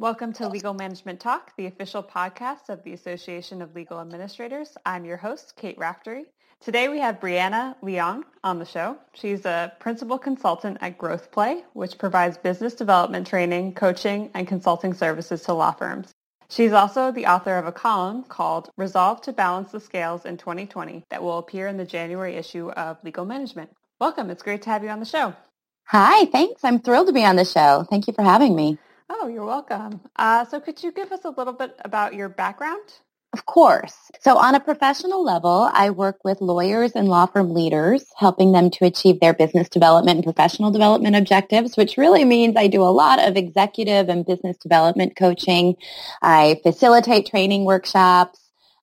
Welcome to Legal Management Talk, the official podcast of the Association of Legal Administrators. I'm your host, Kate Raftery. Today we have Brianna Leung on the show. She's a principal consultant at GrowthPlay, which provides business development training, coaching, and consulting services to law firms. She's also the author of a column called Resolve to Balance the Scales in 2020 that will appear in the January issue of Legal Management. Welcome. It's great to have you on the show. Hi, thanks. I'm thrilled to be on the show. Thank you for having me. Oh, you're welcome. Uh, so could you give us a little bit about your background? Of course. So on a professional level, I work with lawyers and law firm leaders, helping them to achieve their business development and professional development objectives, which really means I do a lot of executive and business development coaching. I facilitate training workshops,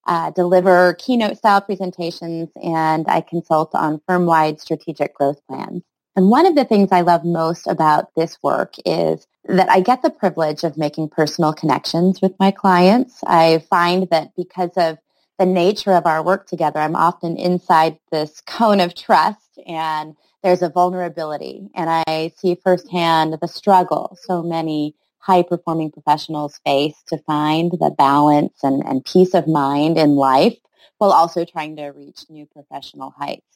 uh, deliver keynote style presentations, and I consult on firm-wide strategic growth plans. And one of the things I love most about this work is that I get the privilege of making personal connections with my clients. I find that because of the nature of our work together, I'm often inside this cone of trust and there's a vulnerability and I see firsthand the struggle so many high performing professionals face to find the balance and, and peace of mind in life while also trying to reach new professional heights.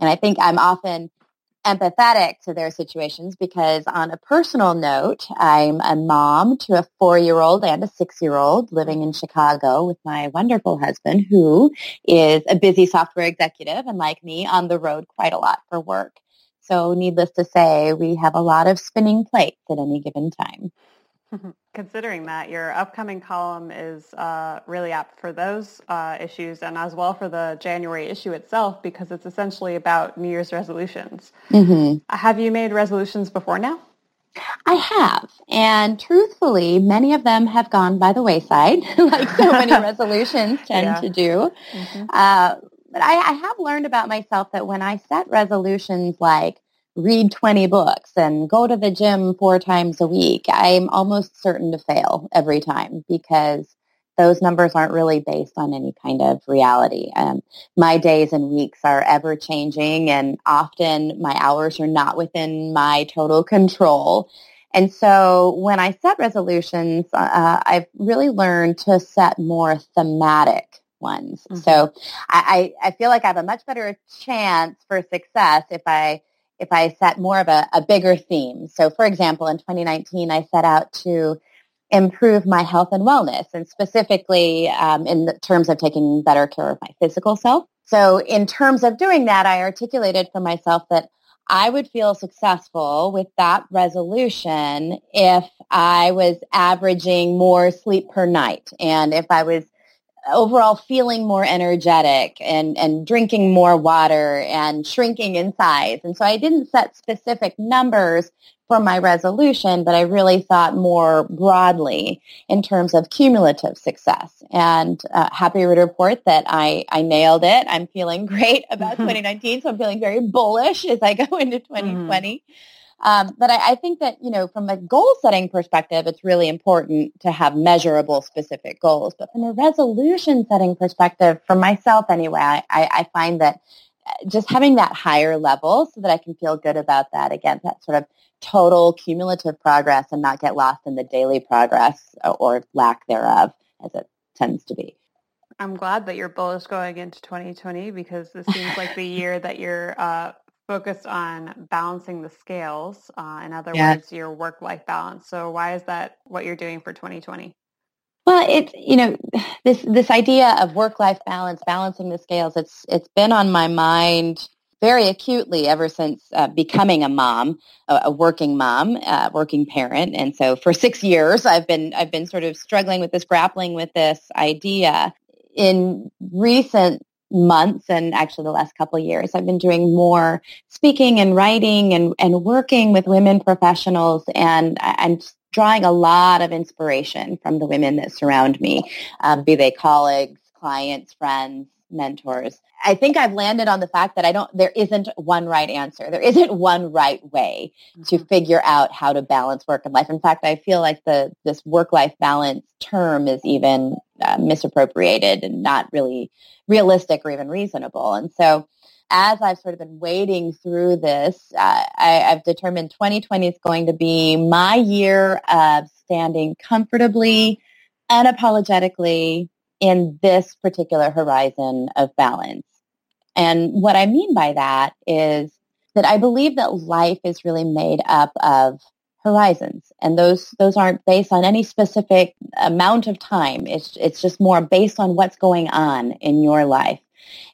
And I think I'm often empathetic to their situations because on a personal note, I'm a mom to a four-year-old and a six-year-old living in Chicago with my wonderful husband who is a busy software executive and like me on the road quite a lot for work. So needless to say, we have a lot of spinning plates at any given time. Considering that your upcoming column is uh, really apt for those uh, issues and as well for the January issue itself because it's essentially about New Year's resolutions. Mm-hmm. Have you made resolutions before now? I have. And truthfully, many of them have gone by the wayside, like so many resolutions tend yeah. to do. Mm-hmm. Uh, but I, I have learned about myself that when I set resolutions like read 20 books and go to the gym four times a week, I'm almost certain to fail every time because those numbers aren't really based on any kind of reality. Um, my days and weeks are ever changing and often my hours are not within my total control. And so when I set resolutions, uh, I've really learned to set more thematic ones. Mm-hmm. So I, I feel like I have a much better chance for success if I if I set more of a, a bigger theme. So for example, in 2019, I set out to improve my health and wellness and specifically um, in terms of taking better care of my physical self. So in terms of doing that, I articulated for myself that I would feel successful with that resolution if I was averaging more sleep per night and if I was overall feeling more energetic and, and drinking more water and shrinking in size. And so I didn't set specific numbers for my resolution, but I really thought more broadly in terms of cumulative success. And uh, happy to report that I, I nailed it. I'm feeling great about 2019, so I'm feeling very bullish as I go into 2020. Mm-hmm. Um, but I, I, think that, you know, from a goal setting perspective, it's really important to have measurable specific goals. But from a resolution setting perspective, for myself anyway, I, I find that uh, just having that higher level so that I can feel good about that, again, that sort of total cumulative progress and not get lost in the daily progress uh, or lack thereof as it tends to be. I'm glad that you're bullish going into 2020 because this seems like the year that you're uh, focused on balancing the scales. Uh, in other yes. words, your work-life balance. So why is that what you're doing for 2020? Well, it's you know this this idea of work-life balance, balancing the scales. It's it's been on my mind very acutely ever since uh, becoming a mom, a, a working mom, a working parent, and so for six years I've been I've been sort of struggling with this, grappling with this idea. In recent months and actually the last couple of years i've been doing more speaking and writing and, and working with women professionals and i'm drawing a lot of inspiration from the women that surround me, um, be they colleagues, clients, friends, mentors. I think I've landed on the fact that I don't, there isn't one right answer. There isn't one right way mm-hmm. to figure out how to balance work and life. In fact, I feel like the, this work-life balance term is even uh, misappropriated and not really realistic or even reasonable. And so as I've sort of been wading through this, uh, I, I've determined 2020 is going to be my year of standing comfortably, unapologetically in this particular horizon of balance. And what I mean by that is that I believe that life is really made up of horizons. And those those aren't based on any specific amount of time. It's it's just more based on what's going on in your life.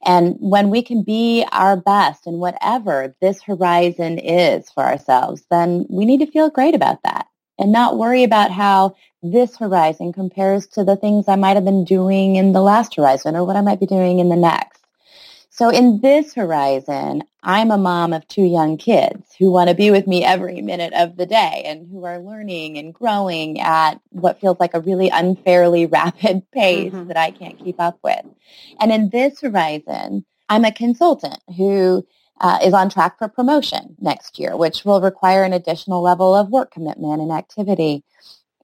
And when we can be our best in whatever this horizon is for ourselves, then we need to feel great about that and not worry about how this horizon compares to the things I might have been doing in the last horizon or what I might be doing in the next. So in this horizon, I'm a mom of two young kids who want to be with me every minute of the day and who are learning and growing at what feels like a really unfairly rapid pace mm-hmm. that I can't keep up with. And in this horizon, I'm a consultant who uh, is on track for promotion next year, which will require an additional level of work commitment and activity.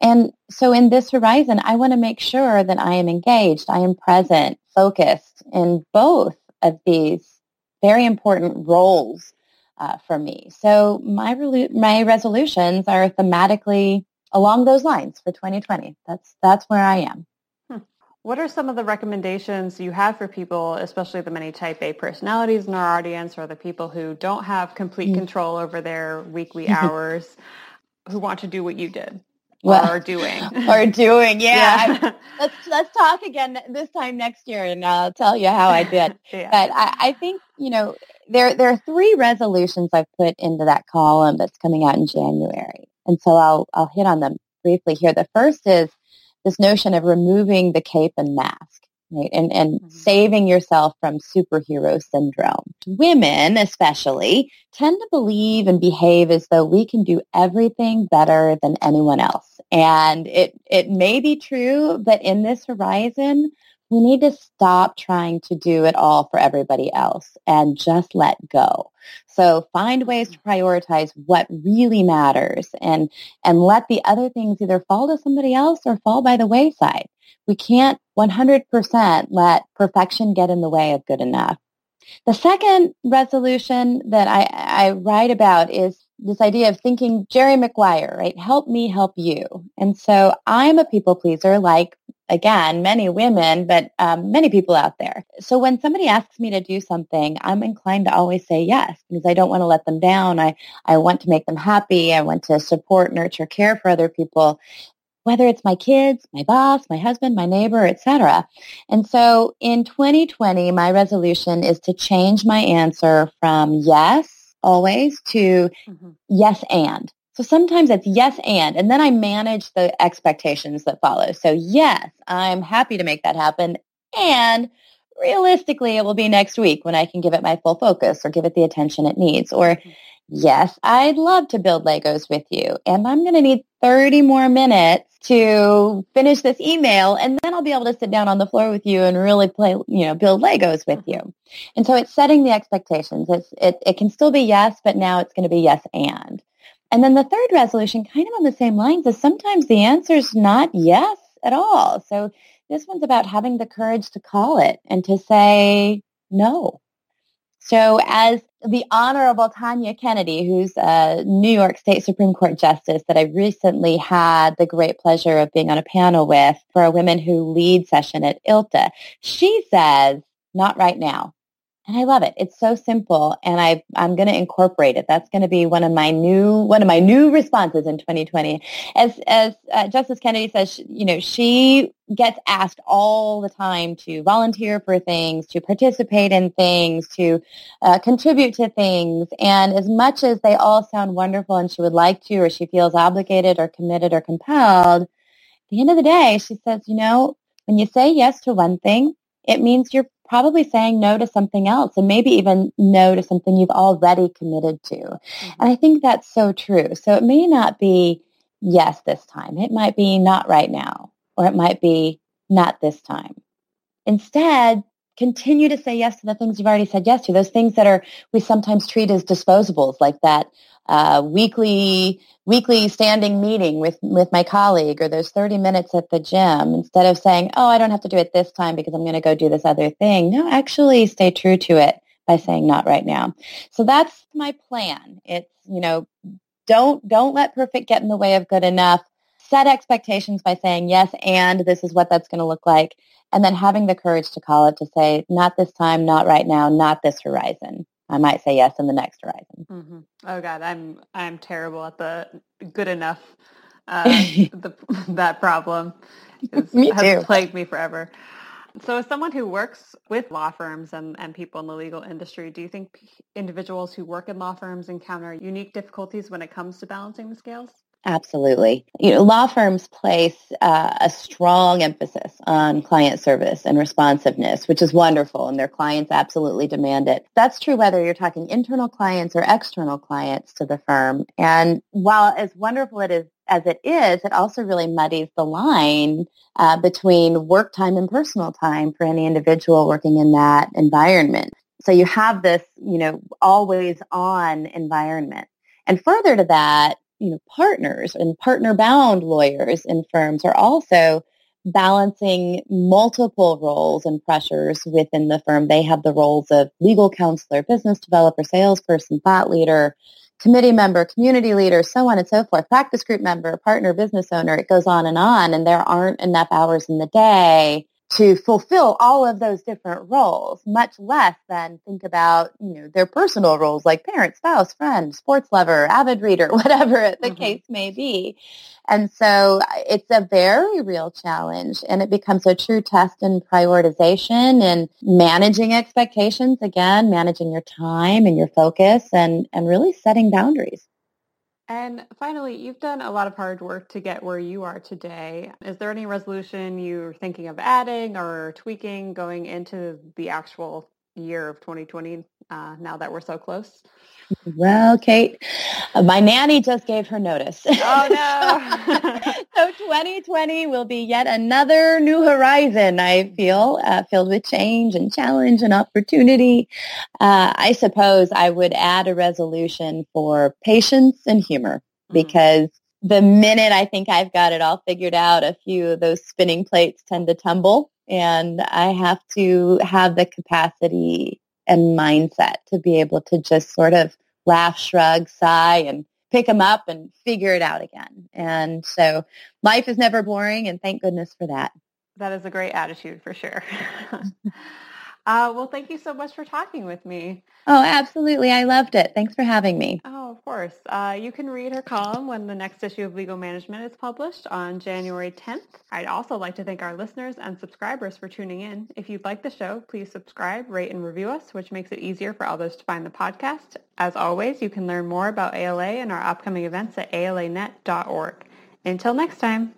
And so in this horizon, I want to make sure that I am engaged, I am present, focused in both of these very important roles uh, for me. So my my resolutions are thematically along those lines for 2020. That's that's where I am. Hmm. What are some of the recommendations you have for people, especially the many type A personalities in our audience or the people who don't have complete mm-hmm. control over their weekly hours, who want to do what you did? Well, or doing or doing yeah, yeah. let's let's talk again this time next year and i'll tell you how i did yeah. but I, I think you know there there are three resolutions i've put into that column that's coming out in january and so i'll i'll hit on them briefly here the first is this notion of removing the cape and mask right? And, and mm-hmm. saving yourself from superhero syndrome. Women, especially, tend to believe and behave as though we can do everything better than anyone else. And it, it may be true, but in this horizon, we need to stop trying to do it all for everybody else and just let go. So find ways to prioritize what really matters and, and let the other things either fall to somebody else or fall by the wayside. We can't 100% let perfection get in the way of good enough. The second resolution that I, I write about is this idea of thinking Jerry Maguire, right? Help me help you. And so I'm a people pleaser like, again, many women, but um, many people out there. So when somebody asks me to do something, I'm inclined to always say yes because I don't want to let them down. I, I want to make them happy. I want to support, nurture, care for other people whether it's my kids, my boss, my husband, my neighbor, etc. And so in 2020, my resolution is to change my answer from yes, always, to mm-hmm. yes and. So sometimes it's yes and, and then I manage the expectations that follow. So yes, I'm happy to make that happen. And realistically, it will be next week when I can give it my full focus or give it the attention it needs. Or mm-hmm. Yes, I'd love to build Legos with you. And I'm going to need 30 more minutes to finish this email and then I'll be able to sit down on the floor with you and really play, you know, build Legos with you. Mm-hmm. And so it's setting the expectations. It's, it, it can still be yes, but now it's going to be yes and. And then the third resolution, kind of on the same lines, is sometimes the answer is not yes at all. So this one's about having the courage to call it and to say no. So as the Honorable Tanya Kennedy, who's a New York State Supreme Court Justice that I recently had the great pleasure of being on a panel with for a Women Who Lead session at ILTA, she says, not right now. And I love it. It's so simple, and I I'm going to incorporate it. That's going to be one of my new one of my new responses in 2020. As as uh, Justice Kennedy says, she, you know, she gets asked all the time to volunteer for things, to participate in things, to uh, contribute to things. And as much as they all sound wonderful, and she would like to, or she feels obligated, or committed, or compelled, at the end of the day, she says, you know, when you say yes to one thing, it means you're probably saying no to something else and maybe even no to something you've already committed to. Mm-hmm. And I think that's so true. So it may not be yes this time. It might be not right now, or it might be not this time. Instead, continue to say yes to the things you've already said yes to, those things that are we sometimes treat as disposables, like that uh, weekly weekly standing meeting with with my colleague or those 30 minutes at the gym instead of saying oh i don't have to do it this time because i'm going to go do this other thing. No actually stay true to it by saying not right now. So that's my plan. It's you know don't don't let perfect get in the way of good enough. Set expectations by saying yes and this is what that's going to look like and then having the courage to call it to say not this time not right now not this horizon I might say yes in the next horizon. Mm-hmm. Oh God, I'm I'm terrible at the good enough. Uh, the, that problem is, me has plagued me forever. So as someone who works with law firms and, and people in the legal industry, do you think individuals who work in law firms encounter unique difficulties when it comes to balancing the scales? Absolutely. You know, law firms place uh, a strong emphasis on client service and responsiveness, which is wonderful, and their clients absolutely demand it. That's true whether you're talking internal clients or external clients to the firm. And while as wonderful it is as it is, it also really muddies the line uh, between work time and personal time for any individual working in that environment. So you have this, you know, always on environment. And further to that, you know, partners and partner bound lawyers in firms are also balancing multiple roles and pressures within the firm. They have the roles of legal counselor, business developer, salesperson, thought leader, committee member, community leader, so on and so forth, practice group member, partner, business owner. It goes on and on. And there aren't enough hours in the day to fulfill all of those different roles, much less than think about, you know, their personal roles like parent, spouse, friend, sports lover, avid reader, whatever the mm-hmm. case may be. And so it's a very real challenge and it becomes a true test in prioritization and managing expectations again, managing your time and your focus and, and really setting boundaries. And finally, you've done a lot of hard work to get where you are today. Is there any resolution you're thinking of adding or tweaking going into the actual year of 2020 uh, now that we're so close? Well, Kate, uh, my nanny just gave her notice. Oh, no. so 2020 will be yet another new horizon, I feel, uh, filled with change and challenge and opportunity. Uh, I suppose I would add a resolution for patience and humor mm-hmm. because the minute I think I've got it all figured out, a few of those spinning plates tend to tumble and I have to have the capacity and mindset to be able to just sort of laugh, shrug, sigh, and pick them up and figure it out again. And so life is never boring, and thank goodness for that. That is a great attitude for sure. Uh, well, thank you so much for talking with me. Oh, absolutely. I loved it. Thanks for having me. Oh, of course. Uh, you can read her column when the next issue of Legal Management is published on January 10th. I'd also like to thank our listeners and subscribers for tuning in. If you'd like the show, please subscribe, rate, and review us, which makes it easier for others to find the podcast. As always, you can learn more about ALA and our upcoming events at alanet.org. Until next time.